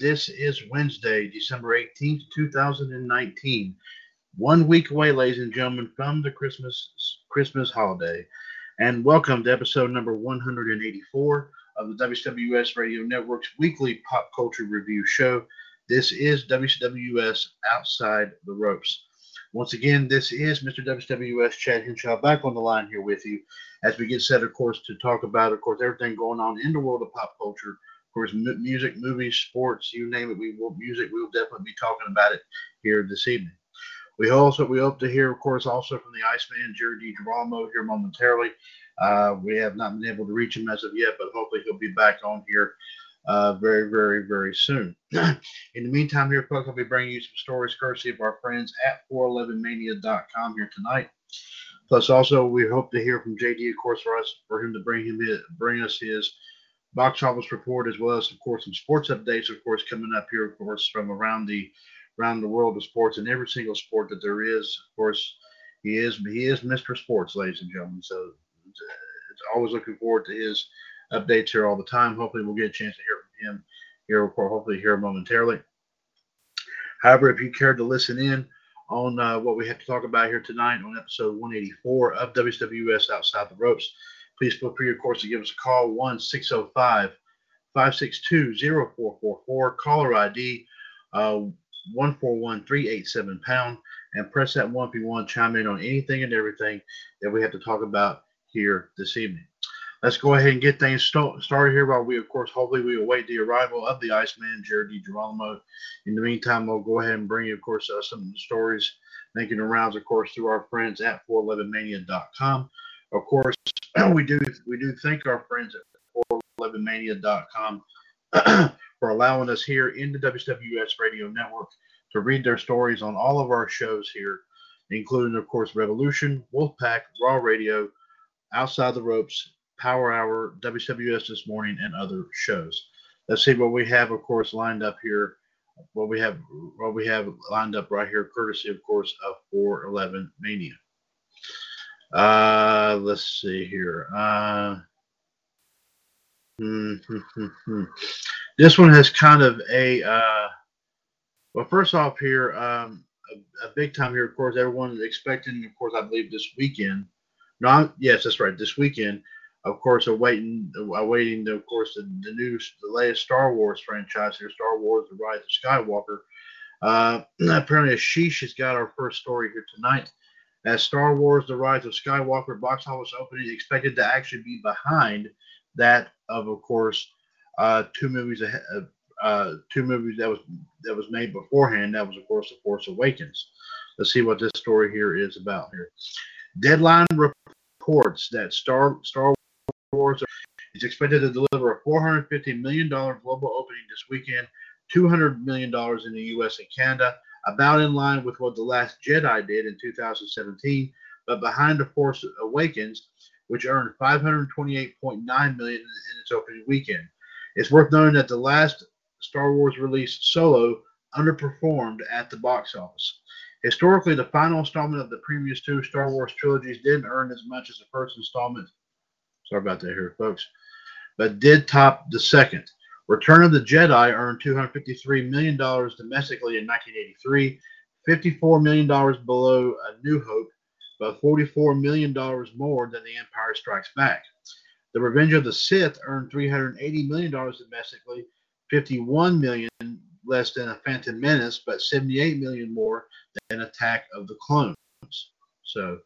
This is Wednesday, December 18th, 2019. One week away, ladies and gentlemen, from the Christmas Christmas holiday. And welcome to episode number 184 of the WWS Radio Network's weekly pop culture review show. This is WWS Outside the Ropes. Once again, this is Mr. WWS Chad Henshaw back on the line here with you as we get set, of course, to talk about, of course, everything going on in the world of pop culture of course, m- music, movies, sports, you name it. We will music. We will definitely be talking about it here this evening. We also we hope to hear, of course, also from the Iceman, Jerry DiGirolamo, here momentarily. Uh, we have not been able to reach him as of yet, but hopefully he'll be back on here uh, very, very, very soon. In the meantime, here, folks, I'll be bringing you some stories courtesy of our friends at 411mania.com here tonight. Plus, also, we hope to hear from JD, of course, for us for him to bring him his, bring us his box office report, as well as, of course, some sports updates, of course, coming up here, of course, from around the around the world of sports and every single sport that there is. Of course, he is he is Mr. Sports, ladies and gentlemen. So it's, it's always looking forward to his updates here all the time. Hopefully, we'll get a chance to hear from him here, hopefully, here momentarily. However, if you care to listen in on uh, what we have to talk about here tonight on episode 184 of WWS Outside the Ropes, please feel free, of course, to give us a call 1 605 562 0444, caller ID uh, 141387 pound, and press that one if you want to chime in on anything and everything that we have to talk about here this evening. Let's go ahead and get things st- started here while we, of course, hopefully we await the arrival of the Iceman, Jared DiGirolamo. In the meantime, we'll go ahead and bring you, of course, uh, some stories making the rounds, of course, through our friends at 411mania.com. Of course, we do we do thank our friends at 411mania.com for allowing us here in the WWS Radio Network to read their stories on all of our shows here, including, of course, Revolution, Wolfpack, Raw Radio, Outside the Ropes, Power Hour, WWS This Morning, and other shows. Let's see what we have, of course, lined up here. What we have, what we have lined up right here, courtesy, of course, of 411 Mania. Uh, let's see here. Uh, hmm, hmm, hmm, this one has kind of a uh, well. First off, here um, a, a, big time here. Of course, everyone is expecting. Of course, I believe this weekend. No, yes, that's right. This weekend, of course, awaiting awaiting of course the, the new the latest Star Wars franchise here, Star Wars: The Rise of Skywalker. Uh, apparently, Ashish has got our first story here tonight as Star Wars: The Rise of Skywalker box office opening is expected to actually be behind that of, of course, uh, two movies ahead, uh, two movies that was that was made beforehand. That was, of course, The Force Awakens. Let's see what this story here is about here. Deadline reports that Star Star Wars is expected to deliver a 450 million dollar global opening this weekend, 200 million dollars in the U.S. and Canada about in line with what The Last Jedi did in 2017, but behind The Force Awakens, which earned 528.9 million in its opening weekend. It's worth noting that the last Star Wars release, Solo, underperformed at the box office. Historically, the final installment of the previous two Star Wars trilogies didn't earn as much as the first installment. Sorry about that here, folks. But did top the second. Return of the Jedi earned $253 million domestically in 1983, $54 million below A New Hope, but $44 million more than The Empire Strikes Back. The Revenge of the Sith earned $380 million domestically, 51 million less than a Phantom Menace, but 78 million more than Attack of the Clones. So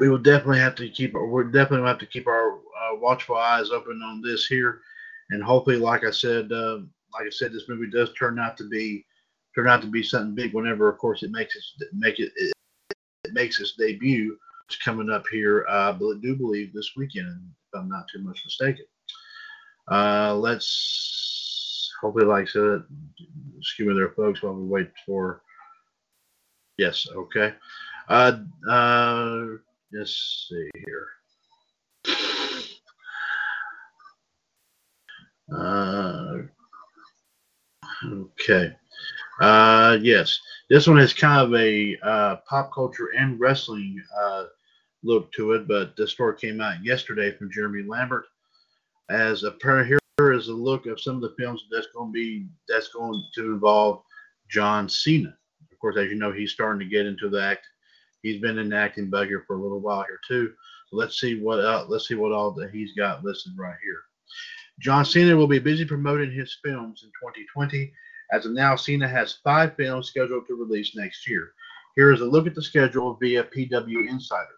we will definitely have to keep we're definitely have to keep our uh, watchful eyes open on this here, and hopefully, like I said, uh, like I said, this movie does turn out to be turn out to be something big. Whenever, of course, it makes it make it it, it makes its debut. It's coming up here. Uh, I do believe this weekend, if I'm not too much mistaken. Uh, let's hopefully, like I said, excuse me there, folks, while we wait for. Yes, okay. Uh, uh, let's see here. Uh, okay. Uh, yes, this one has kind of a uh, pop culture and wrestling uh, look to it, but the story came out yesterday from Jeremy Lambert as a pair here is a look of some of the films that's going to be that's going to involve John Cena. Of course, as you know, he's starting to get into the act. He's been in acting bug here for a little while here too. So let's see what uh, let's see what all that he's got listed right here. John Cena will be busy promoting his films in 2020. As of now, Cena has five films scheduled to release next year. Here is a look at the schedule via PW Insider.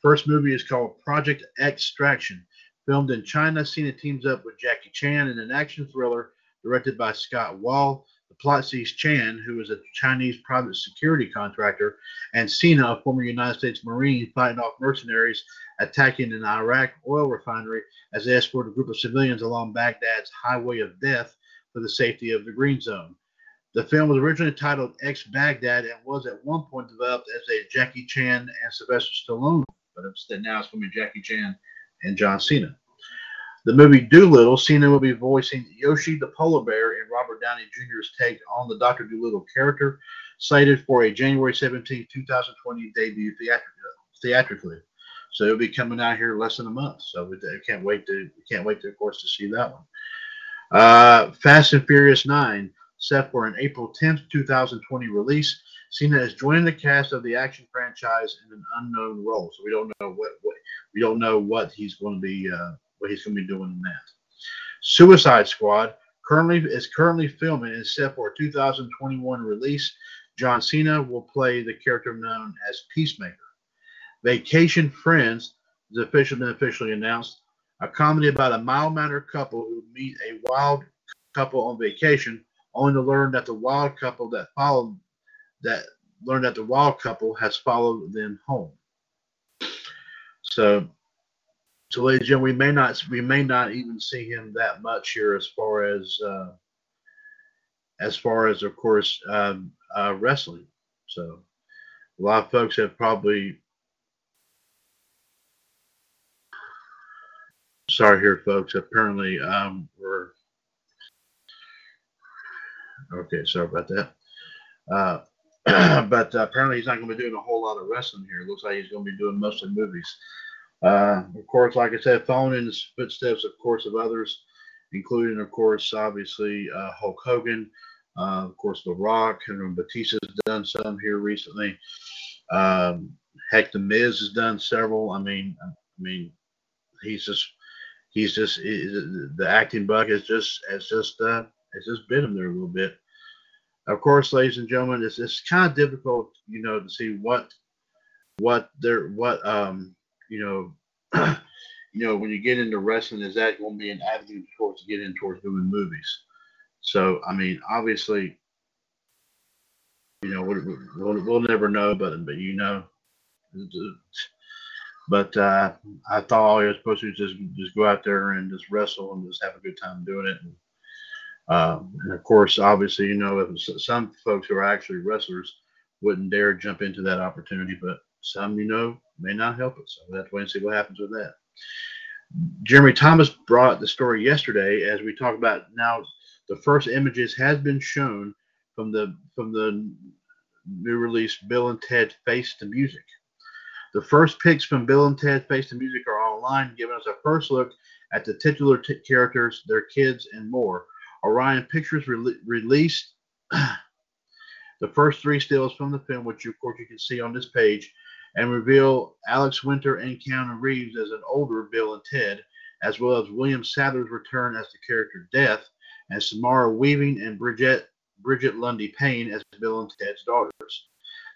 First movie is called Project Extraction. Filmed in China, Cena teams up with Jackie Chan in an action thriller directed by Scott Waugh. The plot sees Chan, who is a Chinese private security contractor, and Cena, a former United States Marine, fighting off mercenaries attacking an Iraq oil refinery as they escort a group of civilians along Baghdad's highway of death for the safety of the Green Zone. The film was originally titled Ex Baghdad and was at one point developed as a Jackie Chan and Sylvester Stallone, but now it's going to be Jackie Chan and John Cena. The movie Dolittle, Cena will be voicing Yoshi the polar bear in Robert Downey Jr.'s take on the Dr. Dolittle character, slated for a January 17, 2020 debut theatrically. So it'll be coming out here less than a month. So we can't wait to can't wait to of course to see that one. Uh, Fast and Furious 9 set for an April 10th, 2020 release. Cena is joining the cast of the action franchise in an unknown role, so we don't know what, what we don't know what he's going to be uh, what he's going to be doing in that. Suicide Squad currently is currently filming and set for a 2021 release. John Cena will play the character known as Peacemaker. Vacation Friends is officially been officially announced. A comedy about a mild-mannered couple who meet a wild couple on vacation, only to learn that the wild couple that followed that learned that the wild couple has followed them home. So, so ladies and gentlemen, we may not we may not even see him that much here as far as uh, as far as of course um, uh, wrestling. So, a lot of folks have probably. Sorry here, folks. Apparently, um, we're okay. Sorry about that. Uh, but uh, apparently he's not going to be doing a whole lot of wrestling here. It looks like he's going to be doing mostly movies. Uh, of course, like I said, following in the footsteps, of course, of others, including, of course, obviously uh, Hulk Hogan, uh, of course, The Rock, and Batista's done some here recently. Um, heck, The Miz has done several. I mean, I mean, he's just, he's just the acting bug has just, has just, uh, has just bit him there a little bit of course, ladies and gentlemen, it's, it's kind of difficult, you know, to see what what there what um you know you know when you get into wrestling, is that going to be an avenue towards get in towards doing movies? So I mean, obviously, you know, we'll, we'll never know, but but you know, but uh, I thought all you were supposed to just just go out there and just wrestle and just have a good time doing it. And, um, and of course, obviously, you know, some folks who are actually wrestlers wouldn't dare jump into that opportunity, but some, you know, may not help it. So we have to wait and see what happens with that. Jeremy Thomas brought the story yesterday as we talk about now the first images has been shown from the from the new release Bill and Ted Face the Music. The first pics from Bill and Ted Face the Music are online, giving us a first look at the titular t- characters, their kids, and more. Orion Pictures re- released the first three stills from the film, which of course you can see on this page, and reveal Alex Winter and Keanu Reeves as an older Bill and Ted, as well as William Sadler's return as the character Death, and Samara Weaving and Brigette Bridget Lundy Payne as Bill and Ted's daughters.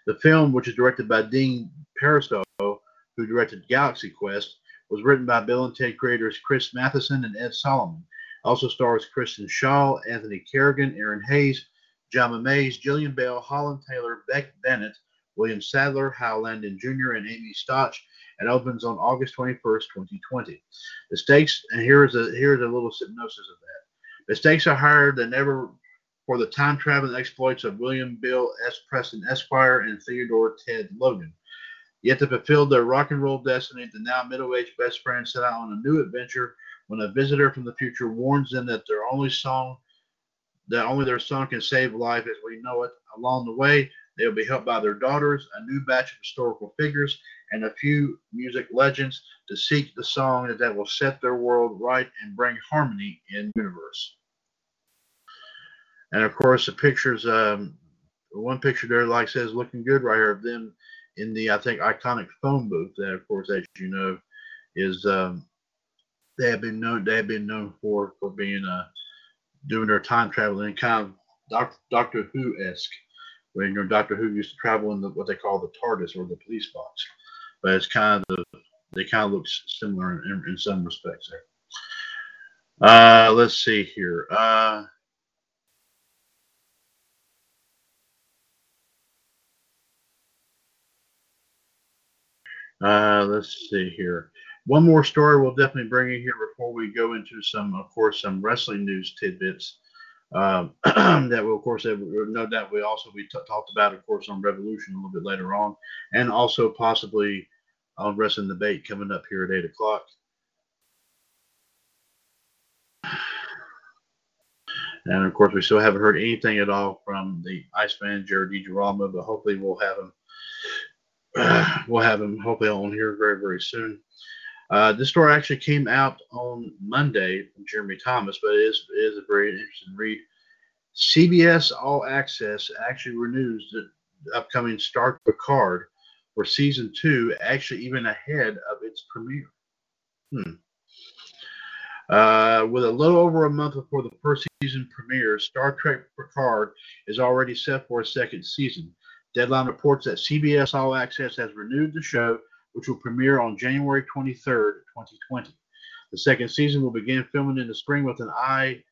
The film, which is directed by Dean Parisot, who directed Galaxy Quest, was written by Bill and Ted creators Chris Matheson and Ed Solomon. Also stars Kristen Schaal, Anthony Carrigan, Erinn Hayes, Jayma Mays, Jillian Bell, Holland Taylor, Beck Bennett, William Sadler, Hal Landon Jr., and Amy Stoch, and opens on August 21st, 2020. The stakes, and here is a here is a little synopsis of that. The stakes are higher than ever for the time traveling exploits of William Bill S. Preston Esquire and Theodore Ted Logan. Yet to fulfill their rock and roll destiny, the now middle aged best friends set out on a new adventure when a visitor from the future warns them that their only song that only their song can save life as we know it. Along the way, they will be helped by their daughters, a new batch of historical figures, and a few music legends to seek the song that will set their world right and bring harmony in the universe. And of course, the pictures, um, one picture there, like says, looking good right here of them in the, I think, iconic phone booth. That, of course, as you know, is um, they have been known they have been known for for being uh, doing their time traveling kind of Doctor Doctor Who esque. When Doctor Who used to travel in the, what they call the TARDIS or the police box, but it's kind of the, they kind of look similar in, in some respects there. Uh, let's see here. Uh, Uh, let's see here. One more story we'll definitely bring in here before we go into some, of course, some wrestling news tidbits um, that will, of course, have, no doubt we also we t- talked about, of course, on Revolution a little bit later on, and also possibly on Wrestling Debate coming up here at eight o'clock. And of course, we still haven't heard anything at all from the Iceman Jared DiGirolamo, but hopefully we'll have him we'll have him hopefully on here very, very soon. Uh, this story actually came out on Monday from Jeremy Thomas, but it is, it is a very interesting read. CBS All Access actually renews the upcoming Star Picard for season two, actually even ahead of its premiere. Hmm. Uh, with a little over a month before the first season premieres, Star Trek Picard is already set for a second season. Deadline reports that CBS All Access has renewed the show, which will premiere on January 23rd, 2020. The second season will begin filming in the spring with an eye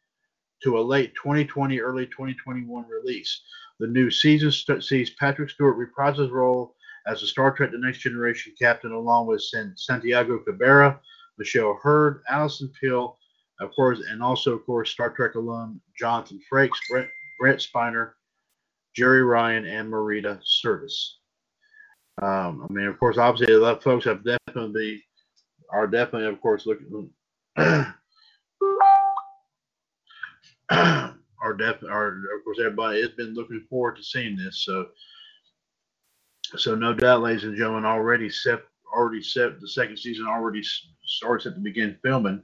to a late 2020, early 2021 release. The new season st- sees Patrick Stewart reprise his role as the Star Trek The Next Generation captain, along with San- Santiago Cabrera, Michelle Hurd, Allison Pill, of course, and also, of course, Star Trek alum Jonathan Frakes, Brent, Brent Spiner, Jeri Ryan, and Marita Sirtis. Um, I mean, of course, obviously, a lot of folks have definitely are definitely, of course, looking are definitely are of course everybody has been looking forward to seeing this. So, so no doubt, ladies and gentlemen, already set already set the second season already starts at the begin filming.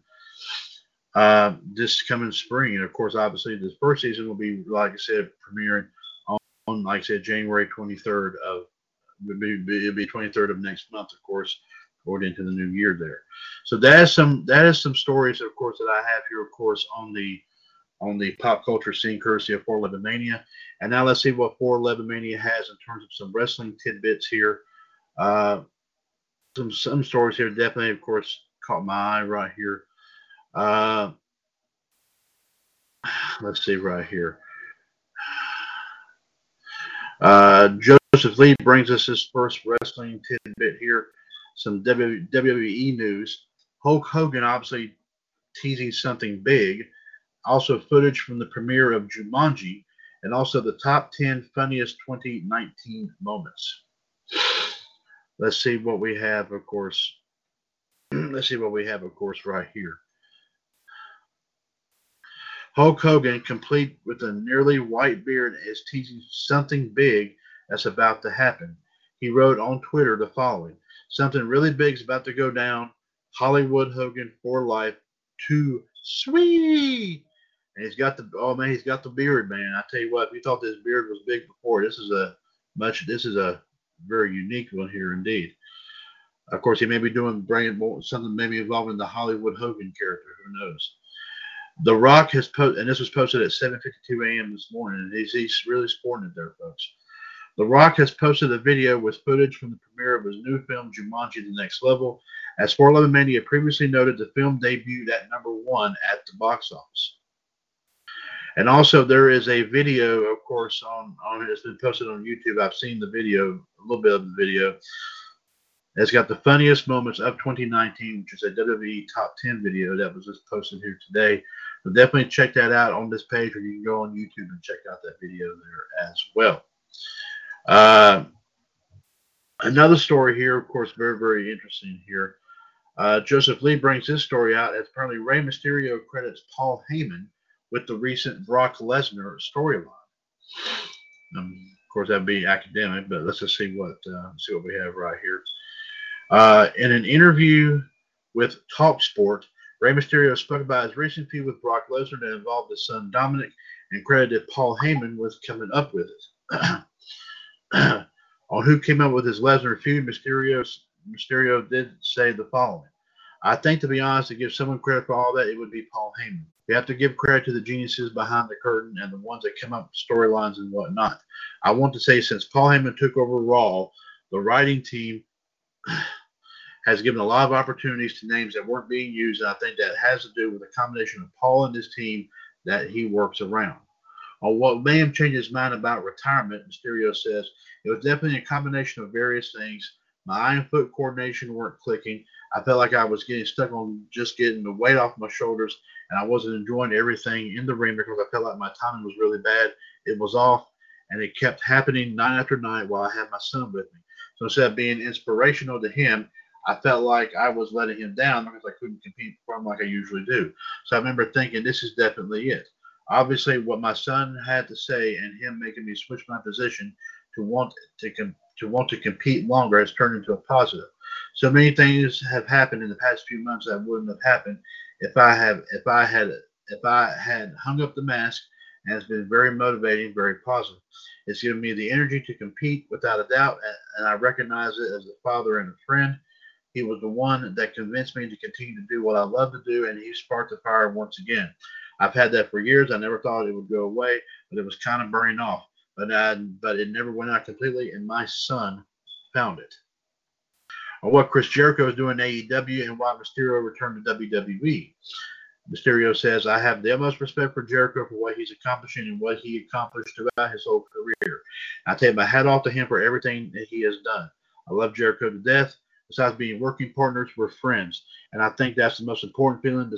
Uh, this coming spring, and of course, obviously, this first season will be, like I said, premiering on, like I said, January 23rd of would be it'd be 23rd of next month, of course, going into the new year there. So that is some that is some stories, of course, that I have here, of course, on the on the pop culture scene, courtesy of 411 Mania. And now let's see what 411 Mania has in terms of some wrestling tidbits here. Uh, some some stories here definitely, of course, caught my eye right here. Uh, let's see right here. Uh, Joseph Lee brings us his first wrestling tidbit here. Some WWE news. Hulk Hogan obviously teasing something big. Also, footage from the premiere of Jumanji, and also the top 10 funniest 2019 moments. Let's see what we have, of course. let's see what we have, of course, right here. Hulk Hogan, complete with a nearly white beard, is teasing something big that's about to happen. He wrote on Twitter the following Something really big is about to go down. Hollywood Hogan for life. Too sweet. And he's got the oh man, he's got the beard, man. I tell you what, if you thought this beard was big before, this is a much this is a very unique one here indeed. Of course, he may be doing something maybe involving the Hollywood Hogan character. Who knows? The Rock has posted, and this was posted at 7:52 a.m. this morning, and he's, he's really sporting it there, folks. The Rock has posted a video with footage from the premiere of his new film Jumanji: The Next Level. As 411 Mania previously noted, the film debuted at number one at the box office. And also, there is a video, of course, on on it's been posted on YouTube. I've seen the video, a little bit of the video. It's got the funniest moments of 2019, which is a WWE Top 10 video that was just posted here today. So definitely check that out on this page, or you can go on YouTube and check out that video there as well. Uh, another story here, of course, very, very interesting here. Uh, Joseph Lee brings this story out as apparently Rey Mysterio credits Paul Heyman with the recent Brock Lesnar storyline. Um, of course, that'd be academic, but let's just see what uh, see what we have right here. Uh, in an interview with TalkSport, Rey Mysterio spoke about his recent feud with Brock Lesnar that involved his son Dominic and credited Paul Heyman with coming up with it. On who came up with his Lesnar feud, Mysterio, Mysterio did say the following. I think, to be honest, to give someone credit for all that, it would be Paul Heyman. You have to give credit to the geniuses behind the curtain and the ones that come up with storylines and whatnot. I want to say, since Paul Heyman took over Raw, the writing team has given a lot of opportunities to names that weren't being used, and I think that has to do with a combination of Paul and his team that he works around. On what made him change his mind about retirement, Mysterio says it was definitely a combination of various things. My eye and foot coordination weren't clicking. I felt like I was getting stuck on just getting the weight off my shoulders, and I wasn't enjoying everything in the ring because I felt like my timing was really bad. It was off, and it kept happening night after night while I had my son with me. So instead of being inspirational to him, I felt like I was letting him down because I couldn't compete for him like I usually do. So I remember thinking, this is definitely it. Obviously, what my son had to say and him making me switch my position to want to com- to want to compete longer has turned into a positive. So many things have happened in the past few months that wouldn't have happened if I have if I had if I had hung up the mask. And it's been very motivating, very positive. It's given me the energy to compete without a doubt, and I recognize it as a father and a friend. He was the one that convinced me to continue to do what I love to do, and he sparked the fire once again. I've had that for years. I never thought it would go away, but it was kind of burning off. But I, but it never went out completely, and my son found it. What Chris Jericho is doing in AEW and why Mysterio returned to WWE. Mysterio says, I have the utmost respect for Jericho for what he's accomplishing and what he accomplished throughout his whole career. I take my hat off to him for everything that he has done. I love Jericho to death. Besides being working partners, we're friends. And I think that's the most important feeling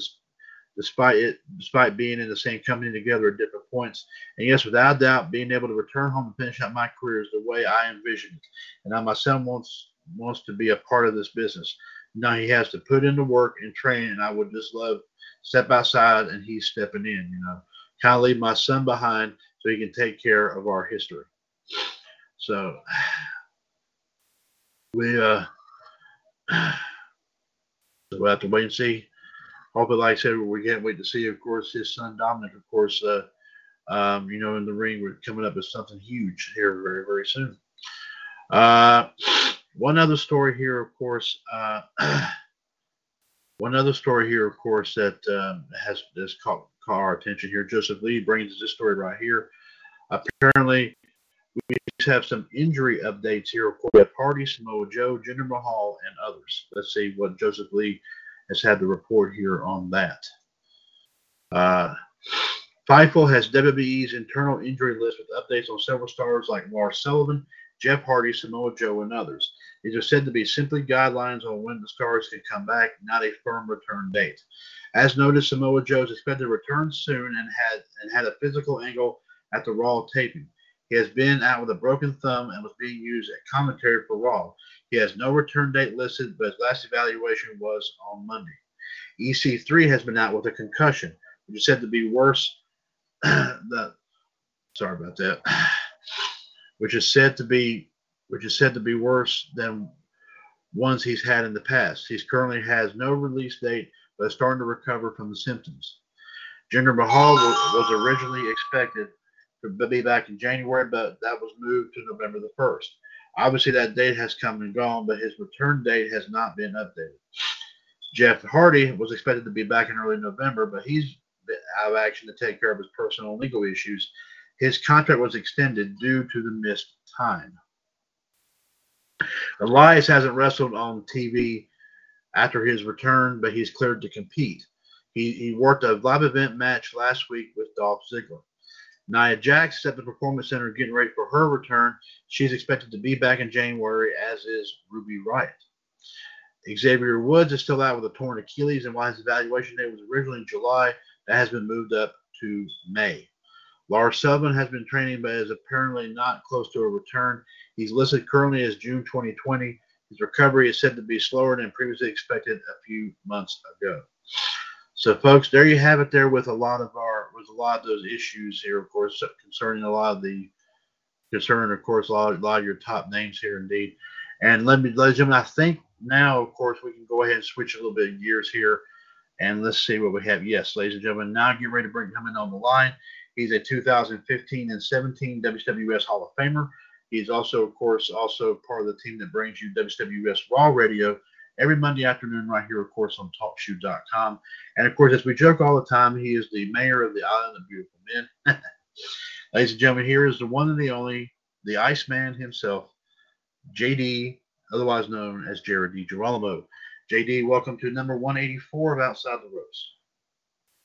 despite it, despite being in the same company together at different points. And yes, without doubt, being able to return home and finish out my career is the way I envision it. And now my son wants wants to be a part of this business. Now he has to put in the work and train, and I would just love step outside and he's stepping in. You know, kind of leave my son behind so he can take care of our history. So we uh we'll have to wait and see hopefully, like I said, we can't wait to see, of course, his son Dominic, of course, uh, um, you know, in the ring. We're coming up with something huge here very, very soon. Uh, one other story here, of course. Uh, one other story here, of course, that um, has has caught, caught our attention here. Joseph Lee brings this story right here. Apparently, we have some injury updates here. Of course, we have Hardy, Samoa Joe, Jinder Mahal, and others. Let's see what Joseph Lee has had the report here on that. Uh, Fightful has WWE's internal injury list with updates on several stars like Lars Sullivan, Jeff Hardy, Samoa Joe, and others. These are said to be simply guidelines on when the stars can come back, not a firm return date. As noted, Samoa Joe is expected to return soon and had and had a physical angle at the Raw taping. He has been out with a broken thumb and was being used at commentary for Raw. He has no return date listed, but his last evaluation was on Monday. EC3 has been out with a concussion, which is said to be worse. the, sorry about that. Which is said to be, which is said to be worse than ones he's had in the past. He currently has no release date, but is starting to recover from the symptoms. Jinder Mahal was originally expected to be back in January, but that was moved to November the 1st. Obviously, that date has come and gone, but his return date has not been updated. Jeff Hardy was expected to be back in early November, but he's out of action to take care of his personal legal issues. His contract was extended due to the missed time. Elias hasn't wrestled on TV after his return, but he's cleared to compete. He, he worked a live event match last week with Dolph Ziggler. Nia Jax is at the Performance Center getting ready for her return. She's expected to be back in January, as is Ruby Riott. Xavier Woods is still out with a torn Achilles, and while his evaluation date was originally in July, that has been moved up to May. Lars Sullivan has been training, but is apparently not close to a return. He's listed currently as June 2020. His recovery is said to be slower than previously expected a few months ago. So, folks, there you have it. There with a lot of our with a lot of those issues here, of course, concerning a lot of the concerning, of course, a lot, a lot of your top names here, indeed. And let me, ladies and gentlemen, I think now, of course, we can go ahead and switch a little bit of gears here, and let's see what we have. Yes, ladies and gentlemen, now get ready to bring him in on the line. He's a 2015 and 17 WWS Hall of Famer. He's also, of course, also part of the team that brings you WWS Raw Radio every Monday afternoon right here, of course, on TalkShoe.com. And of course, as we joke all the time, he is the mayor of the Island of Beautiful Men. Ladies and gentlemen, here is the one and the only, the Iceman himself, JD, otherwise known as Jared DiGirolamo. JD, welcome to number 184 of Outside the Ropes.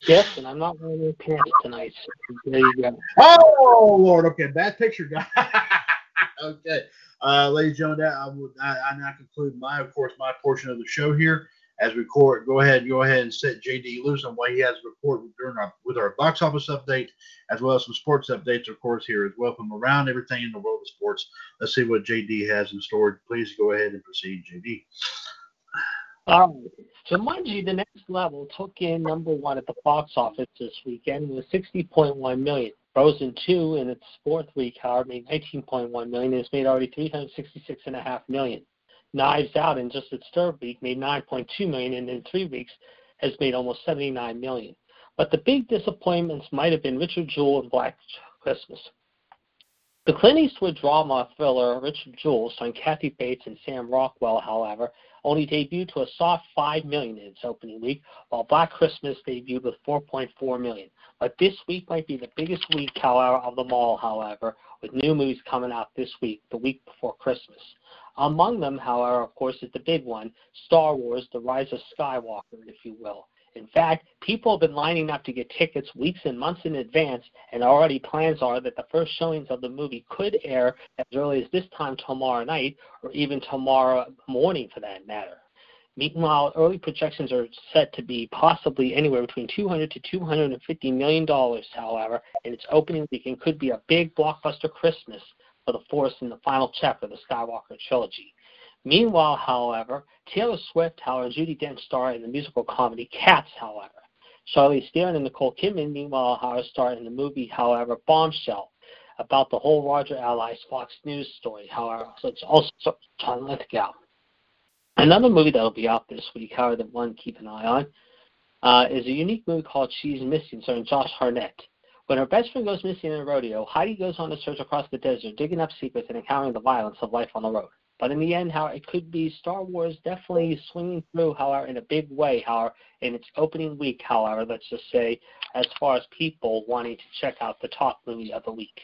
Yes, and I'm not wearing any pants tonight. So there you go. Oh Lord, okay, bad picture, guy. okay, uh, ladies and gentlemen, I would I, I now conclude my, of course, my portion of the show here. As we court, go ahead, go ahead and set JD loose on what he has to report during our with our box office update, as well as some sports updates, of course, here as well from around everything in the world of sports. Let's see what JD has in store. Please go ahead and proceed, JD. All right. You, the next level took in number one at the box office this weekend with 60.1 million. Frozen 2 in its fourth week, however, made 19.1 million and has made already 366.5 million. Knives Out in just its third week made 9.2 million and in three weeks has made almost 79 million. But the big disappointments might have been Richard Jewell and Black Christmas. The Clint Eastwood drama thriller Richard Jewell, starring Kathy Bates and Sam Rockwell, however, only debuted to a soft 5 million in its opening week, while Black Christmas debuted with 4.4 million. But this week might be the biggest week, however, of them all, however, with new movies coming out this week, the week before Christmas. Among them, however, of course, is the big one, Star Wars: The Rise of Skywalker, if you will. In fact, people have been lining up to get tickets weeks and months in advance, and already plans are that the first showings of the movie could air as early as this time tomorrow night, or even tomorrow morning for that matter. Meanwhile, early projections are set to be possibly anywhere between 200 to 250 million dollars. However, in its opening week, and could be a big blockbuster Christmas for the Force in the final chapter of the Skywalker trilogy. Meanwhile, however, Taylor Swift, however, Judi Dench star in the musical comedy Cats, however. Charlize Theron and Nicole Kidman, meanwhile, however, star in the movie, however, Bombshell, about the whole Roger Ailes Fox News story, however. So it's also John Lithgow. Another movie that'll be out this week, however, that one keep an eye on, uh, is a unique movie called She's Missing, starring Josh Hartnett. When her best friend goes missing in a rodeo, Heidi goes on a search across the desert, digging up secrets and encountering the violence of life on the road. But in the end, how it could be Star Wars definitely swinging through, however, in a big way, however, in its opening week, however, let's just say, as far as people wanting to check out the top movie of the week.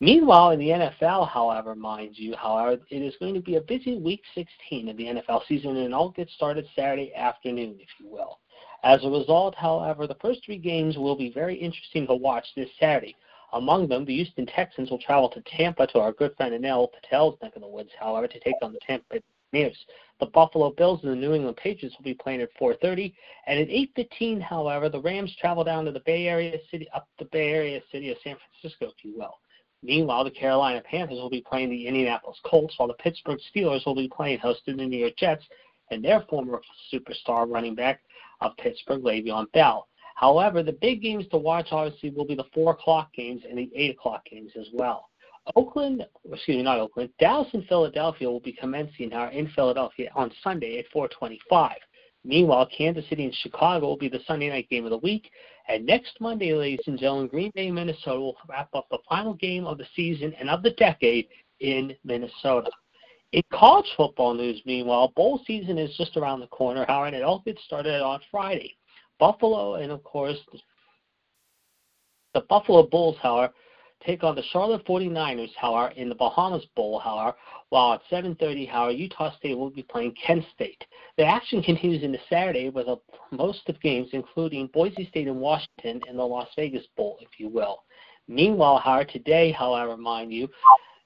Meanwhile, in the NFL, however, mind you, however, it is going to be a busy week 16 of the NFL season, and all gets started Saturday afternoon, if you will. As a result, however, the first three games will be very interesting to watch this Saturday. Among them, the Houston Texans will travel to Tampa to our good friend Anil Patel's neck of the woods, however, to take on the Tampa Buccaneers. The Buffalo Bills and the New England Patriots will be playing at 4:30, and at 8:15, however, the Rams travel down to the Bay Area city, up the Bay Area city of San Francisco, if you will. Meanwhile, the Carolina Panthers will be playing the Indianapolis Colts, while the Pittsburgh Steelers will be playing host to the New York Jets and their former superstar running back of Pittsburgh, Le'Veon Bell. However, the big games to watch obviously will be the four o'clock games and the eight o'clock games as well. Oakland, excuse me, not Oakland, Dallas and Philadelphia will be commencing our in Philadelphia on Sunday at 425. Meanwhile, Kansas City and Chicago will be the Sunday night game of the week. And next Monday, ladies and gentlemen, Green Bay, Minnesota will wrap up the final game of the season and of the decade in Minnesota. In college football news, meanwhile, bowl season is just around the corner, however, and it all gets started on Friday. Buffalo and, of course, the Buffalo Bulls, however, take on the Charlotte 49ers, however, in the Bahamas Bowl, however, while at 7.30, however, Utah State will be playing Kent State. The action continues into Saturday with a most of games, including Boise State and Washington in the Las Vegas Bowl, if you will. Meanwhile, however, today, however, mind you,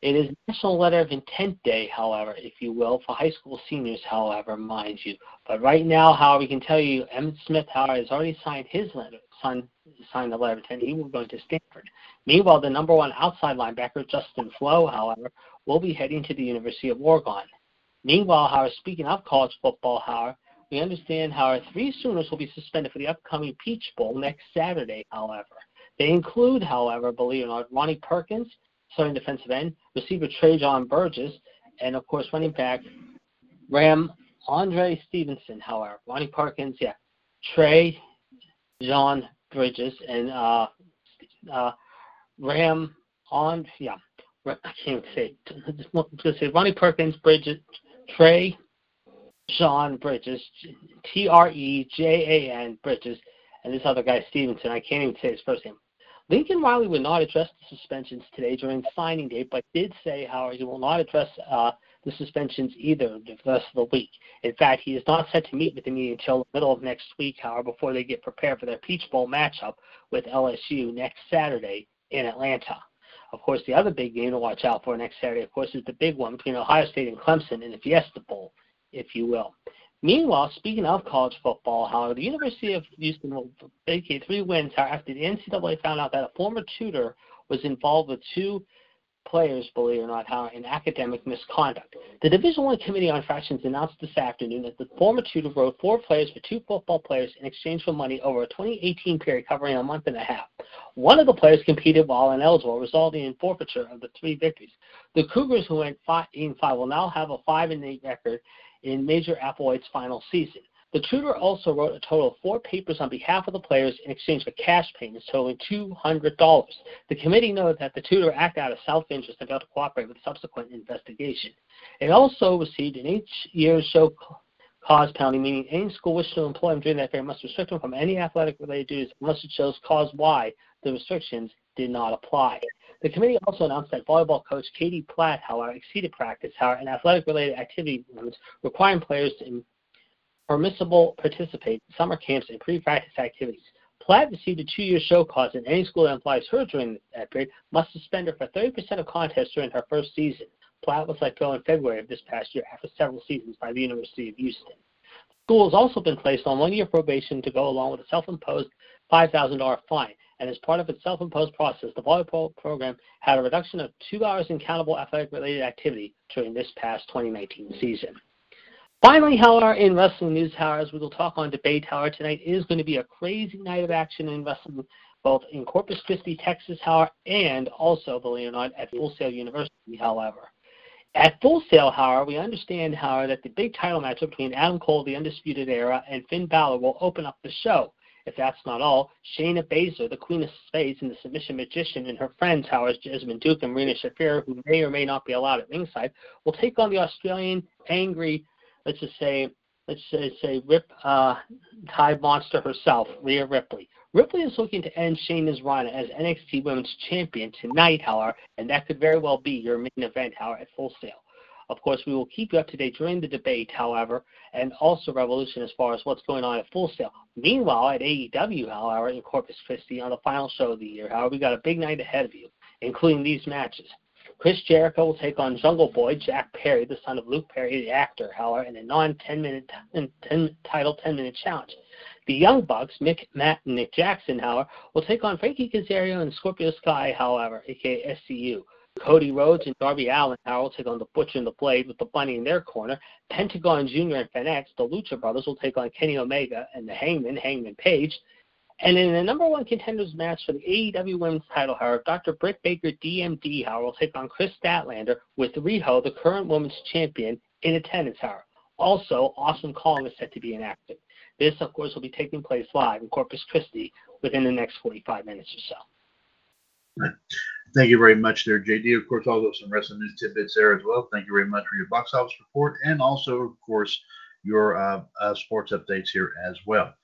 it is National Letter of Intent Day, however, if you will, for high school seniors, however, mind you. But right now, however, we can tell you Emmitt Smith, however, has already signed his letter, signed, signed the letter of intent. He will go to Stanford. Meanwhile, the number one outside linebacker, Justin Flowe, however, will be heading to the University of Oregon. Meanwhile, however, speaking of college football, however, we understand how our three Sooners will be suspended for the upcoming Peach Bowl next Saturday, however. They include, however, believe it or not, Ronnie Perkins, starting defensive end, receiver Trejan Bridges, and of course running back Ram Andre Stevenson. However, Ronnie Perkins, yeah, Trey John Bridges, and uh, uh, Ram on yeah, I can't say just say Ronnie Perkins, Bridges, Trey John Bridges, T R E J A N Bridges, and this other guy Stevenson. I can't even say his first name. Lincoln Riley would not address the suspensions today during signing day, but did say, however, he will not address uh, the suspensions either the rest of the week. In fact, he is not set to meet with the media until the middle of next week, however, before they get prepared for their Peach Bowl matchup with LSU next Saturday in Atlanta. Of course, the other big game to watch out for next Saturday, of course, is the big one between Ohio State and Clemson in the Fiesta Bowl, if you will. Meanwhile, speaking of college football, however, the University of Houston will vacate three wins after the NCAA found out that a former tutor was involved with two players, believe it or not, how in academic misconduct. The Division One Committee on Infractions announced this afternoon that the former tutor wrote four players for two football players in exchange for money over a 2018 period covering a month and a half. One of the players competed while ineligible, resulting in forfeiture of the three victories. The Cougars, who went 5 5, will now have a 5 and 8 record in Major Applewhite's final season. The tutor also wrote a total of four papers on behalf of the players in exchange for cash payments totaling $200. The committee noted that the tutor acted out of self-interest and failed to cooperate with subsequent investigation. It also received an eight-year show cause penalty, meaning any school wishing to employ him during that period must restrict him from any athletic-related duties unless it shows cause why the restrictions did not apply. The committee also announced that volleyball coach Katie Platt, however, exceeded practice, however, and athletic-related activity limits requiring players to permissible participate in summer camps and pre-practice activities. Platt received a two-year show cause, and any school that employs her during that period must suspend her for 30% of contests during her first season. Platt was let go in February of this past year after several seasons by the University of Houston. The school has also been placed on one-year probation to go along with a self-imposed $5,000 fine. And as part of its self-imposed process, the volleyball program had a reduction of two hours in countable athletic-related activity during this past 2019 season. Finally, however, in wrestling news, however, as we will talk on debate, however, tonight is going to be a crazy night of action in wrestling, both in Corpus Christi, Texas, however, and also, believe it or not, at Full Sail University, however. At Full Sail, however, we understand, however, that the big title matchup between Adam Cole, the Undisputed Era, and Finn Balor will open up the show. If that's not all, Shayna Baszler, the Queen of Spades and the Submission Magician, and her friends, Howard Jessamyn Duke and Marina Shafir, who may or may not be allowed at ringside, will take on the Australian angry let's just say, let's say, say Rip uh, Tide Monster herself, Rhea Ripley. Ripley is looking to end Shayna's run as NXT Women's Champion tonight, however, and that could very well be your main event, however, at Full Sail. Of course, we will keep you up to date during the debate, however, and also Revolution as far as what's going on at Full Sail. Meanwhile, at AEW, however, in Corpus Christi on the final show of the year, however, we got a big night ahead of you, including these matches. Chris Jericho will take on Jungle Boy Jack Perry, the son of Luke Perry, the actor, however, in a non 10 minute 10 title 10 minute challenge. The Young Bucks, Mick, Matt, and Nick Jackson, however, will take on Frankie Kazarian and Scorpio Sky, however, aka SCU. Cody Rhodes and Darby however, will take on the Butcher and the Blade with the Bunny in their corner. Pentagon Jr. and Fenix, the Lucha Brothers, will take on Kenny Omega and the Hangman, Hangman Page. And in the number one contenders match for the AEW Women's title, however, Dr. Britt Baker DMD, however, will take on Kris Statlander with Riho, the current women's champion, in attendance, however. Also, Awesome Kong is set to be enacted. This, of course, will be taking place live in Corpus Christi within the next 45 minutes or so. Thank you very much there, JD. Of course, also some wrestling news tidbits there as well. Thank you very much for your box office report and also, of course, your uh, uh, sports updates here as well.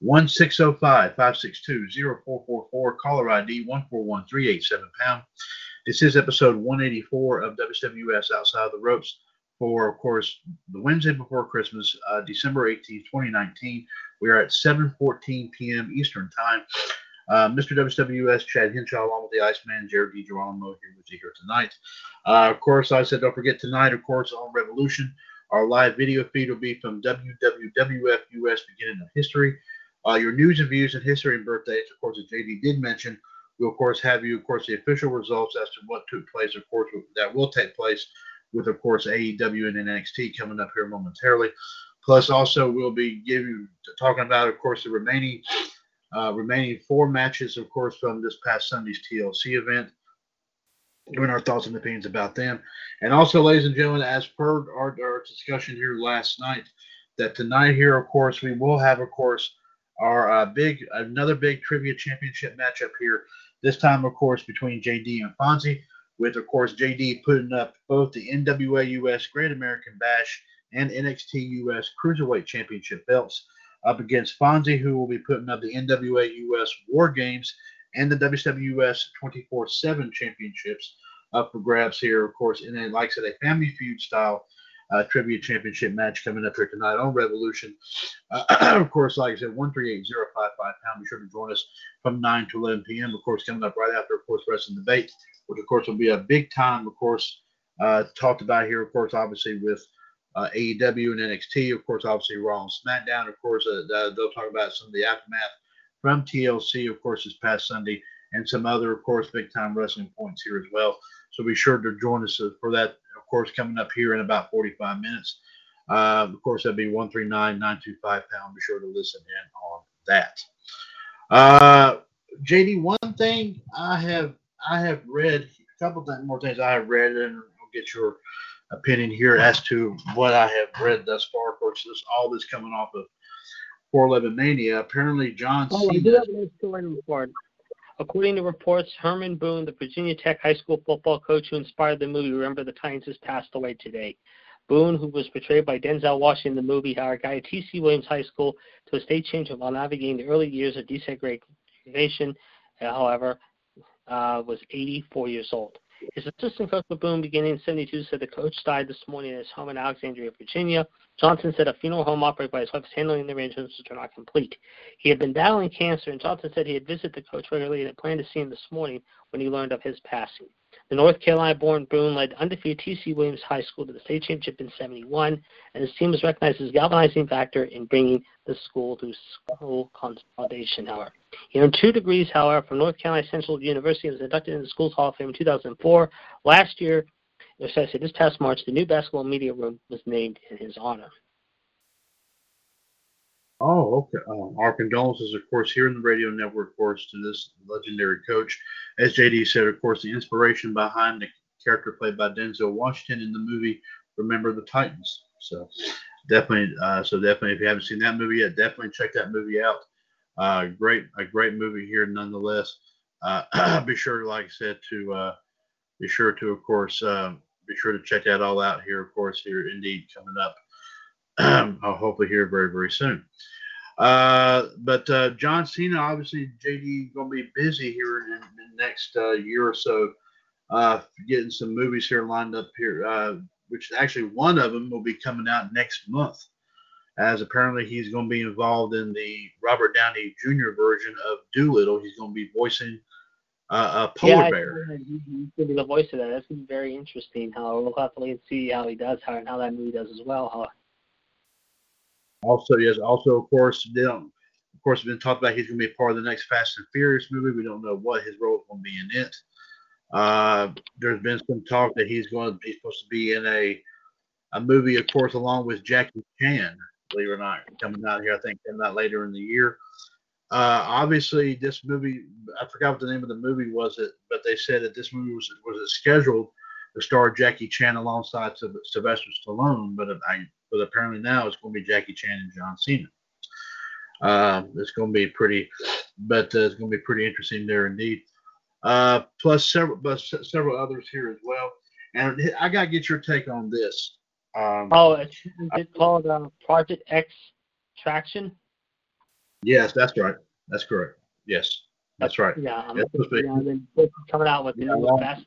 1605 562 0444, caller ID 141387 pound. This is episode 184 of WWS Outside the Ropes for, of course, the Wednesday before Christmas, uh, December 18, 2019. We are at 7:14 p.m. Eastern Time. Uh, Mr. WWS, Chad Henshaw, along with the Iceman, Jared DiGirolamo here with you here tonight. Uh, of course, I said don't forget tonight, of course, on Revolution, our live video feed will be from WWWF beginning of history. Uh, your news and views and history and birthdays, of course, as JD did mention, we'll of course have you, of course, the official results as to what took place, of course, that will take place with, of course, AEW and NXT coming up here momentarily. Plus, also we'll be giving talking about, of course, the remaining uh, remaining four matches, of course, from this past Sunday's TLC event. Giving our thoughts and opinions about them, and also, ladies and gentlemen, as per our, our discussion here last night, that tonight here, of course, we will have, of course, our uh, big another big trivia championship matchup here. This time, of course, between JD and Fonzie with, of course, JD putting up both the NWA US Great American Bash and NXT US Cruiserweight Championship belts up against Fonzie, who will be putting up the NWA US War Games and the WWS 24 7 Championships up for grabs here, of course. And then, like I said, a family feud style uh, championship match coming up here tonight on Revolution. Uh, of course, like I said, 138055 pound. Be sure to join us from 9 to 11 p.m. Of course, coming up right after, of course, Wrestling Debate which of course will be a big time, of course, uh, talked about here, of course, obviously with uh, AEW and NXT, of course, obviously Raw and SmackDown, of course, uh, they'll talk about some of the aftermath from TLC, of course, this past Sunday, and some other, of course, big time wrestling points here as well. So be sure to join us for that, of course, coming up here in about 45 minutes. Uh, of course, that'd be 139925 pound. Be sure to listen in on that. Uh, JD, one thing I have I have read a couple more things I have read, and I'll get your opinion here as to what I have read thus far. Of course, this all this coming off of 411 Mania. Apparently, John oh, Cena. I do have a story report. According to reports, Herman Boone, the Virginia Tech high school football coach who inspired the movie Remember the Titans, has passed away today. Boone, who was portrayed by Denzel Washington in the movie, hired guy at T.C. Williams High School to a state change while navigating the early years of desegregation. However, uh, was 84 years old. His assistant coach for beginning in 72, said the coach died this morning at his home in Alexandria, Virginia. Johnson said a funeral home operated by his wife was handling the arrangements which are not complete. He had been battling cancer, and Johnson said he had visited the coach regularly and had planned to see him this morning when he learned of his passing. The North Carolina-born Boone led undefeated T.C. Williams High School to the state championship in 71, and his team was recognized as a galvanizing factor in bringing the school to school consolidation, however. He earned two degrees, however, from North Carolina Central University and was inducted into the school's Hall of Fame in 2004. Last year, or should I say this past March, the new basketball media room was named in his honor. Oh, okay. Uh, our condolences, of course, here in the radio network, of course, to this legendary coach. As JD said, of course, the inspiration behind the character played by Denzel Washington in the movie Remember the Titans. So definitely, uh, so definitely, if you haven't seen that movie yet, definitely check that movie out. Uh, great, a great movie here, nonetheless. Uh, be sure, like I said, to uh, be sure to, of course, uh, be sure to check that all out here, of course, here indeed coming up. I'll hopefully hear very, very soon. Uh, but uh, John Cena, obviously, JD going to be busy here in, in the next uh, year or so, uh, getting some movies here lined up here. Uh, which actually one of them will be coming out next month, as apparently he's going to be involved in the Robert Downey Jr. version of Dolittle. He's going to be voicing uh, a polar yeah, bear. He's going to be the voice of that. That's going to be very interesting. How we'll have to wait and see how he does, how and how that movie does as well. How also, yes, also of course, of course, been talked about he's going to be part of the next Fast and Furious movie. We don't know what his role is going to be in it. Uh, there's been some talk that he's going to be supposed to be in a a movie, of course, along with Jackie Chan. Believe it or not, coming out here, I think coming out later in the year. Uh, obviously, this movie, I forgot what the name of the movie was, it, but they said that this movie was was scheduled to star Jackie Chan alongside Sylvester Stallone, but I, but apparently now it's going to be Jackie Chan and John Cena. Uh, it's going to be pretty, but uh, it's going to be pretty interesting there indeed. Uh, plus several, but several others here as well. And I got to get your take on this. Um, oh, it's, it's called uh, Project X Traction. Yes, that's right. That's correct. Yes, that's right. Yeah, I'm yeah, coming out with new Fast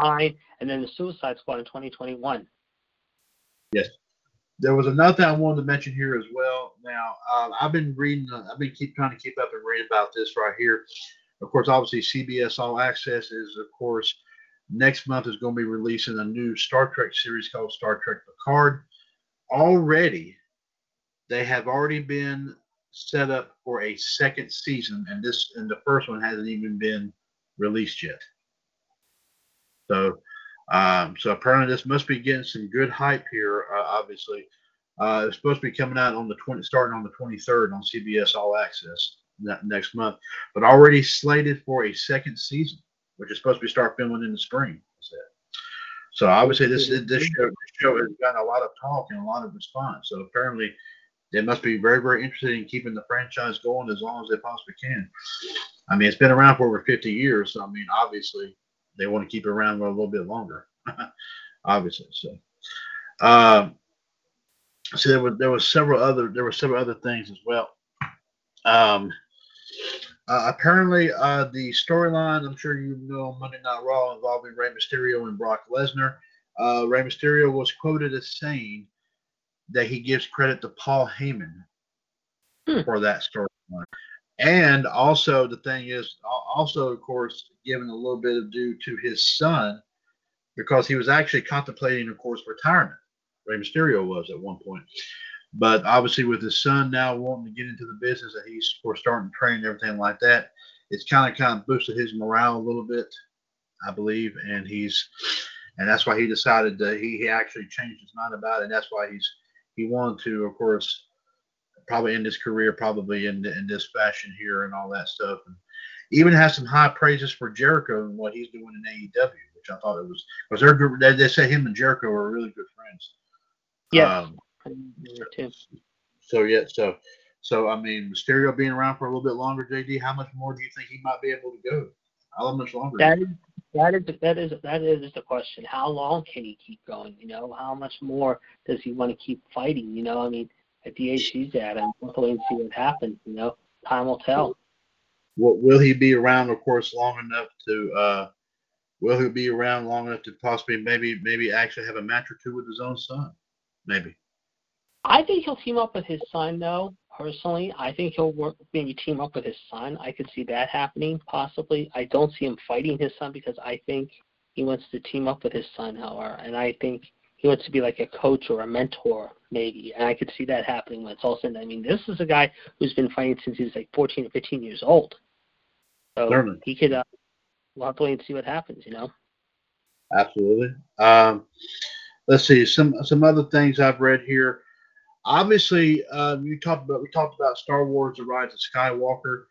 Nine, and then the Suicide Squad in 2021. Yes. There was another thing I wanted to mention here as well. Now, uh, I've been reading, uh, I've been keep trying to keep up and read about this right here. Of course, obviously, CBS All Access is, of course, next month is going to be releasing a new Star Trek series called Star Trek Picard. Already, they have already been set up for a second season, and this and the first one hasn't even been released yet. So, um, so apparently this must be getting some good hype here. Uh, obviously, uh, it's supposed to be coming out on the 20, starting on the 23rd on CBS All Access next month, but already slated for a second season, which is supposed to be start filming in the spring. So obviously this this show, this show has gotten a lot of talk and a lot of response. So apparently they must be very very interested in keeping the franchise going as long as they possibly can. I mean it's been around for over 50 years, so I mean obviously they want to keep it around for a little bit longer. obviously, so. Um, so there were there was several other there were several other things as well. Um, uh, apparently, uh, the storyline, I'm sure you know, Monday Night Raw involving Rey Mysterio and Brock Lesnar. Uh, Rey Mysterio was quoted as saying that he gives credit to Paul Heyman hmm. for that storyline. And also, the thing is, also, of course, giving a little bit of due to his son because he was actually contemplating, of course, retirement. Rey Mysterio was at one point. But obviously, with his son now wanting to get into the business that he's for starting to train and everything like that, it's kind of kind of boosted his morale a little bit, I believe, and he's and that's why he decided that he, he actually changed his mind about it. And that's why he's he wanted to, of course, probably end his career probably in in this fashion here and all that stuff, and even has some high praises for Jericho and what he's doing in AEW, which I thought it was because they're good. They, they say him and Jericho are really good friends. Yeah. Um, so yeah, so so I mean, Mysterio being around for a little bit longer, JD, how much more do you think he might be able to go? How much longer? That is that is that is that is the question. How long can he keep going? You know, how much more does he want to keep fighting? You know, I mean, at the age he's at, I'm wait and see what happens. You know, time will tell. Well, will he be around, of course, long enough to? uh Will he be around long enough to possibly maybe maybe actually have a match or two with his own son? Maybe. I think he'll team up with his son, though. Personally, I think he'll work maybe team up with his son. I could see that happening possibly. I don't see him fighting his son because I think he wants to team up with his son, however, and I think he wants to be like a coach or a mentor, maybe. And I could see that happening when it's all said. I mean, this is a guy who's been fighting since he was like 14 or 15 years old. So Certainly. he could. Uh, we'll have to wait and see what happens. You know. Absolutely. Um, let's see some some other things I've read here obviously, um, you talked about we talked about Star Wars: The Rise of Skywalker.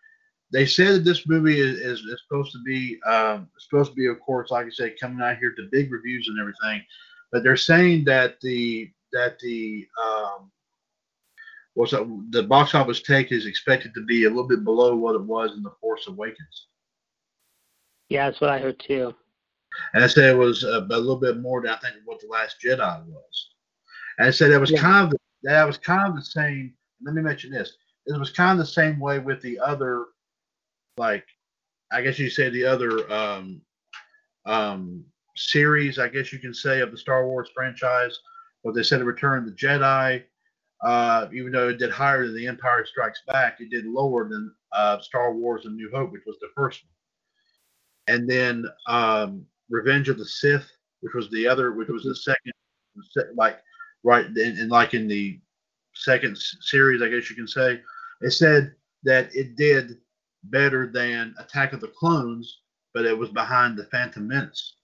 They said that this movie is, is, is supposed to be um, supposed to be, of course, like I said, coming out here to big reviews and everything. But they're saying that the that the um, what's that, the box office take is expected to be a little bit below what it was in The Force Awakens. Yeah, that's what I heard too. And I said it was a, a little bit more than I think what the Last Jedi was. And I said it was yeah. kind of that was kind of the same. Let me mention this. It was kind of the same way with the other, like, I guess you say the other um, um, series, I guess you can say, of the Star Wars franchise. What they said, Return of the Jedi. Uh, even though it did higher than The Empire Strikes Back, it did lower than uh, Star Wars: A New Hope, which was the first one. And then um, Revenge of the Sith, which was the other, which was the second, like right and, like in the second series, I guess you can say, it said that it did better than Attack of the Clones, but it was behind the Phantom Menace.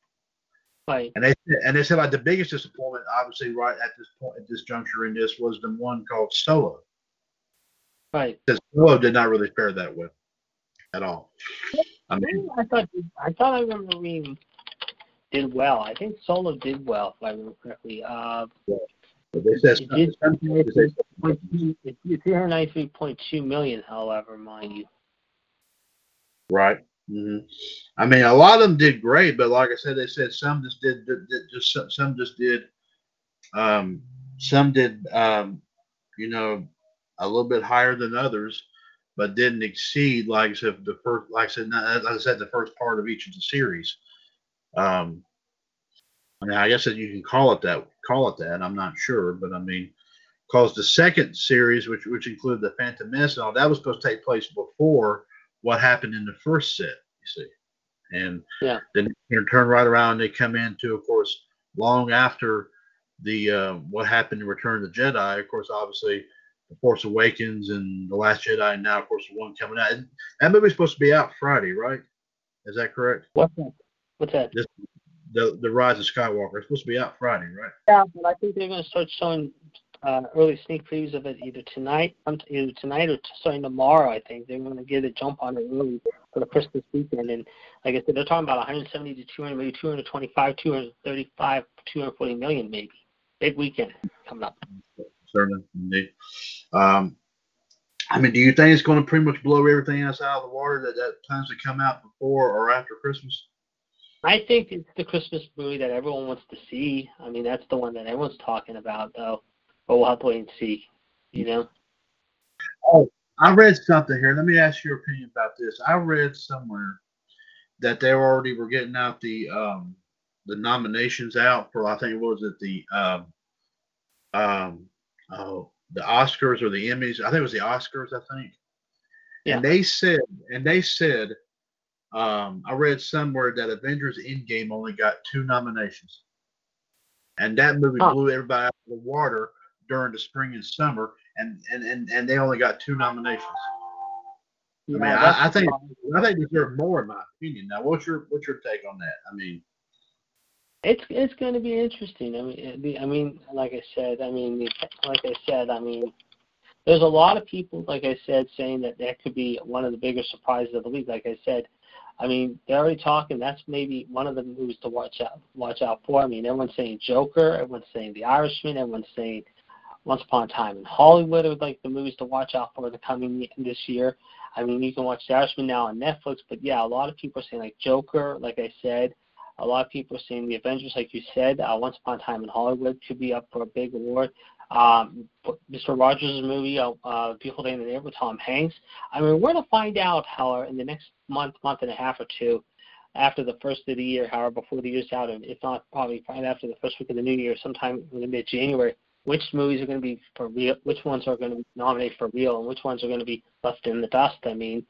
Right. And they and they said like the biggest disappointment, obviously, right at this point, at this juncture in this, was the one called Solo. Right. Because Solo did not really fare that well at all. I mean, I thought I thought I remember reading did well. I think Solo did well, if I remember correctly. Uh, but they said it did some- they said- it's 393.2 million, however, mind you. Right. hmm I mean, a lot of them did great, but like I said, they said some just did, did, did just some, some just did, um, some did, um, you know, a little bit higher than others, but didn't exceed, like I said, the first, like I said, not- like I said, the first part of each of the series. Um, I mean, I guess that you can call it that, call it that. I'm not sure, but I mean, because the second series, which which included the Phantom Menace and all, that was supposed to take place before what happened in the first set. You see, and Yeah. then you turn right around. They come into, of course, long after the uh, what happened in Return of the Jedi. Of course, obviously, the Force Awakens and the Last Jedi, and now of course the one coming out. And that movie's supposed to be out Friday, right? Is that correct? What's that? What's that? The the Rise of Skywalker. It's supposed to be out Friday, right? Yeah, but I think they're going to start showing uh, early sneak previews of it either tonight, either tonight or starting tomorrow. I think they're going to get a jump on it early for the Christmas weekend. And like I said, they're talking about 170 to 200, maybe 225, 235, 240 million, maybe. Big weekend coming up. Certainly, indeed. Um, I mean, do you think it's going to pretty much blow everything else out of the water that that plans to come out before or after Christmas? I think it's the Christmas movie that everyone wants to see. I mean, that's the one that everyone's talking about, though. But we'll have to wait and see. You know? Oh, I read something here. Let me ask your opinion about this. I read somewhere that they already were getting out the um, the nominations out for I think it was it the um, um, oh the Oscars or the Emmys. I think it was the Oscars. I think. Yeah. And they said, and they said, um, I read somewhere that Avengers Endgame only got two nominations, and that movie Huh. blew everybody out of the water during the spring and summer, and and and, and they only got two nominations. I mean, I, I think I think they deserve more in my opinion. Now, what's your what's your take on that? I mean, It's it's going to be interesting. I mean, the, I mean, like I said, I mean, the- like I said, I mean, there's a lot of people, like I said, saying that that could be one of the bigger surprises of the week. Like I said, I mean, they're already talking. That's maybe one of the movies to watch out watch out for. I mean, everyone's saying Joker, everyone's saying The Irishman, everyone's saying Once Upon a Time in Hollywood are like the movies to watch out for the coming this year. I mean, you can watch The Irishman now on Netflix, but yeah, a lot of people are saying like Joker, like I said. A lot of people are saying the Avengers, like you said, uh, Once Upon a Time in Hollywood could be up for a big award. Um, Mr. Rogers' movie, uh, uh, Beautiful Day in the Neighborhood, Tom Hanks. I mean, we're going to find out how in the next month, month and a half or two, after the first of the year, however, before the year's out, and if not, probably right after the first week of the new year, sometime in mid-January, which movies are going to be for real, which ones are going to be nominated for real, and which ones are going to be left in the dust. I mean,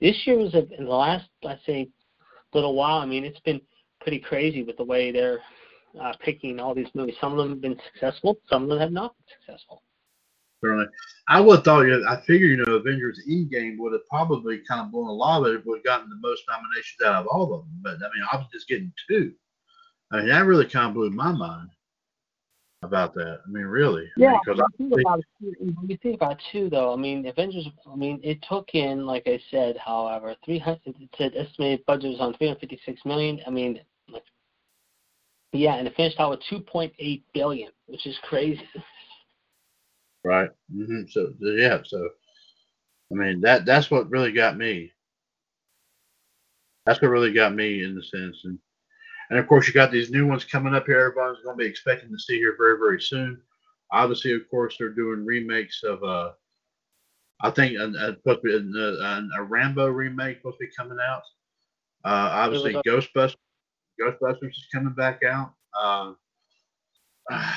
this year was a, in the last, let's say, little while. I mean, it's been pretty crazy with the way they're uh, picking all these movies. Some of them have been successful, some of them have not been successful. certainly, I would have thought. you I figured, you know, Avengers Endgame would have probably kind of blown a lot of. It would have gotten the most nominations out of all of them. But I mean, I was just getting two. I mean, that really kind of blew my mind about that. I mean, really. I mean, you think about it, too- when you think about it too, though. I mean, Avengers. I mean, it took in, like I said, however, three hundred. It said estimated budget was on three hundred fifty-six million. I mean, like, yeah, and it finished out with two point eight billion, which is crazy. Right. hmm So yeah. So I mean that that's what really got me. That's what really got me in the sense, and and of course you got these new ones coming up here. Everybody's going to be expecting to see here very very soon. Obviously, of course, they're doing remakes of uh, I think uh, uh, be a, a, a Rambo remake supposed to be coming out. Uh, obviously, Ghostbusters Ghostbusters is coming back out. Uh,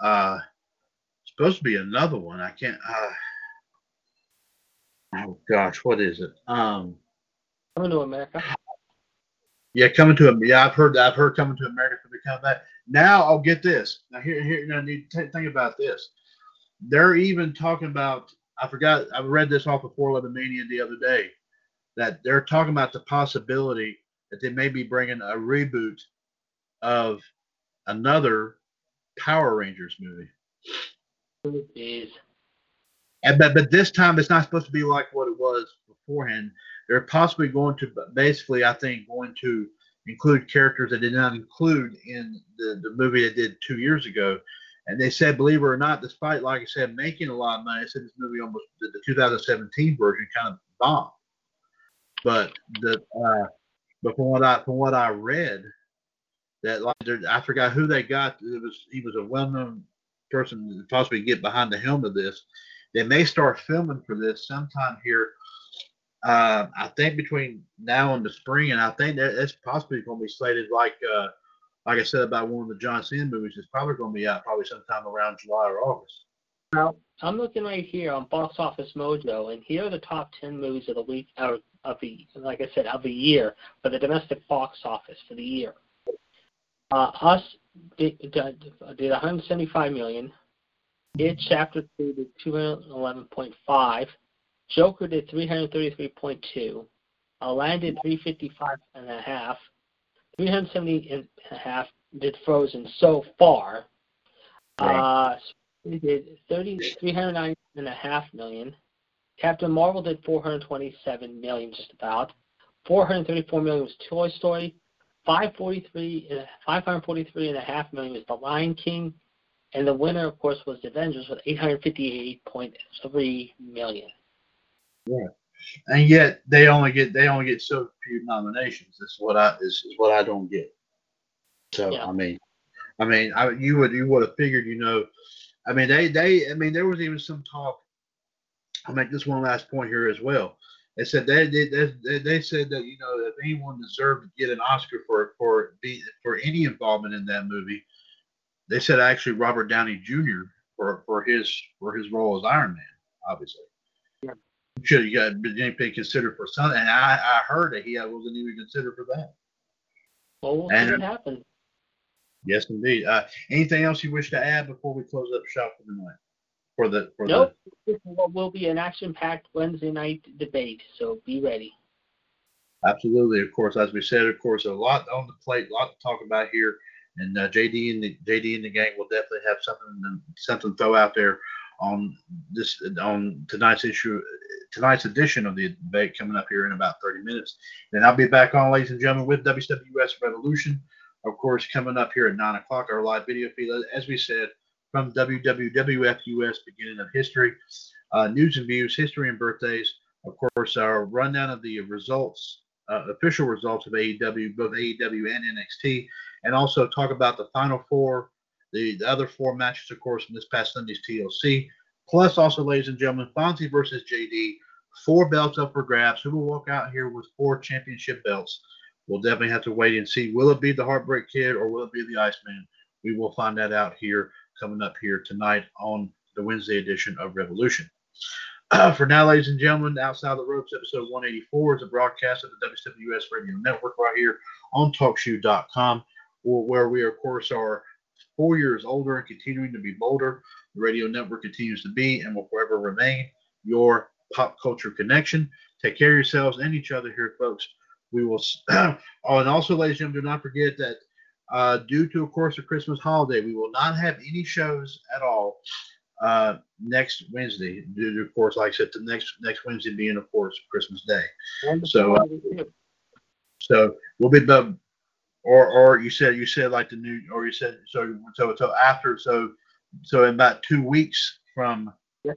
uh, supposed to be another one. I can't. Uh, oh gosh, what is it? Um, Coming to America. Yeah, coming to yeah, I've heard that. I've heard coming to America to become that. Now I'll get this. Now here, here, now need to think about this. They're even talking about I forgot. I read this off of 411 Mania the other day that they're talking about the possibility that they may be bringing a reboot of another Power Rangers movie. And, but but this time it's not supposed to be like what it was beforehand. They're possibly going to basically, I think, going to include characters that did not include in the, the movie they did two years ago. And they said, believe it or not, despite like I said, making a lot of money, they said this movie almost the, the 2017 version kind of bombed. But the uh, but from what I from what I read, that like I forgot who they got. It was he was a well-known person to possibly get behind the helm of this. They may start filming for this sometime here. Uh, I think between now and the spring, and I think that it's possibly going to be slated like uh, like I said about one of the John Cena movies. It's probably going to be out probably sometime around July or August. Now I'm looking right here on Box Office Mojo, and here are the top ten movies of the week, or of the like I said of the year for the domestic box office for the year. Uh, Us did, did 175 million. It Chapter Two did 211.5. Joker did 333.2. Aladdin did 355 and a half. 370 and a half did Frozen so far. Right. Uh, did 30, 390 and a half million. Captain Marvel did 427 million, just about. 434 million was Toy Story. 543, 543 and a half million was The Lion King, and the winner, of course, was The Avengers with 858.3 million. Yeah, and yet they only get they only get so few nominations. This is what I this is what I don't get. So yeah. I mean, I mean, I, you would you would have figured, you know, I mean they they I mean there was even some talk. I'll make this one last point here as well. They said they they, they, they said that you know if anyone deserved to get an Oscar for for be, for any involvement in that movie, they said actually Robert Downey Jr. for for his for his role as Iron Man, obviously. Yeah. Should have been considered for something, and I, I heard that he wasn't even considered for that. Well, we'll and, see what happens. Yes, indeed. Uh, anything else you wish to add before we close up shop for the night? For the for nope. The... This will be an action-packed Wednesday night debate, so be ready. Absolutely, of course. As we said, of course, a lot on the plate, a lot to talk about here. And uh, JD and the JD and the gang will definitely have something something to throw out there on this on tonight's issue tonight's edition of the debate coming up here in about 30 minutes. And I'll be back on, ladies and gentlemen, with WWS Revolution, of course, coming up here at nine o'clock, our live video feed. As we said, from WWWF US, beginning of history, uh, news and views, history and birthdays. Of course, our rundown of the results, uh, official results of AEW, both AEW and NXT, and also talk about the final four, the, the other four matches, of course, in this past Sunday's TLC. Plus, also, ladies and gentlemen, Fonzie versus JD, four belts up for grabs. Who will walk out here with four championship belts? We'll definitely have to wait and see. Will it be the Heartbreak Kid or will it be the Iceman? We will find that out here coming up here tonight on the Wednesday edition of Revolution. Uh, for now, ladies and gentlemen, Outside the Ropes, episode 184 is a broadcast of the WWS Radio Network right here on TalkShoe.com, where we, of course, are four years older and continuing to be bolder. The radio network continues to be and will forever remain your pop culture connection. Take care of yourselves and each other here, folks. We will. oh, and also, ladies and gentlemen, do not forget that uh, due to, of course, the Christmas holiday, we will not have any shows at all uh, next Wednesday. Due to, of course, like I said, the next next Wednesday being, of course, Christmas Day. So, uh, so we'll be, or or you said you said like the new, or you said so so so after so so in about two weeks from yeah.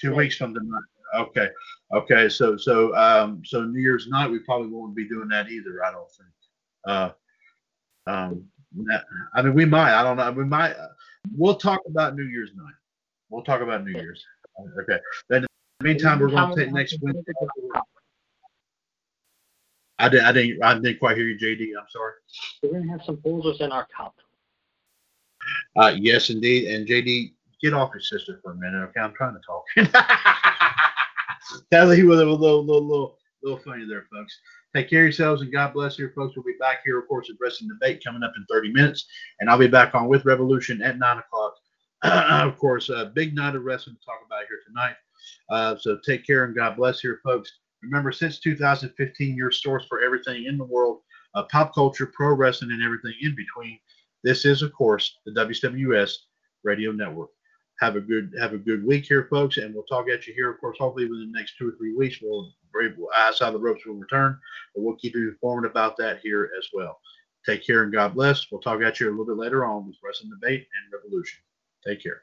two yeah. weeks from the night. Okay, okay. So so um so New Year's night we probably won't be doing that either. I don't think. Uh, um, I mean, we might. I don't know. We might. We'll talk about New Year's night. We'll talk about New Year's. Okay. Then in the meantime, we're going to take next Wednesday. I didn't. I didn't. I didn't quite hear you, JD. I'm sorry. We're going to have some boulders in our cup. Uh, yes, indeed. And JD, get off your sister for a minute. Okay, I'm trying to talk. Kelly with a little, little, little, little funny there, folks. Take care of yourselves and God bless you, folks. We'll be back here, of course, addressing Debate coming up in 30 minutes. And I'll be back on with Revolution at 9 o'clock. of course, a big night of wrestling to talk about here tonight. Uh, so take care and God bless here, folks. Remember, since 2015, your source for everything in the world, uh, pop culture, pro wrestling, and everything in between. This is, of course, the WWS Radio Network. Have a good have a good week here, folks, and we'll talk at you here, of course, hopefully within the next two or three weeks. We'll, we'll outside the ropes will return, but we'll keep you informed about that here as well. Take care and God bless. We'll talk at you a little bit later on with Wrestling Debate and Revolution. Take care.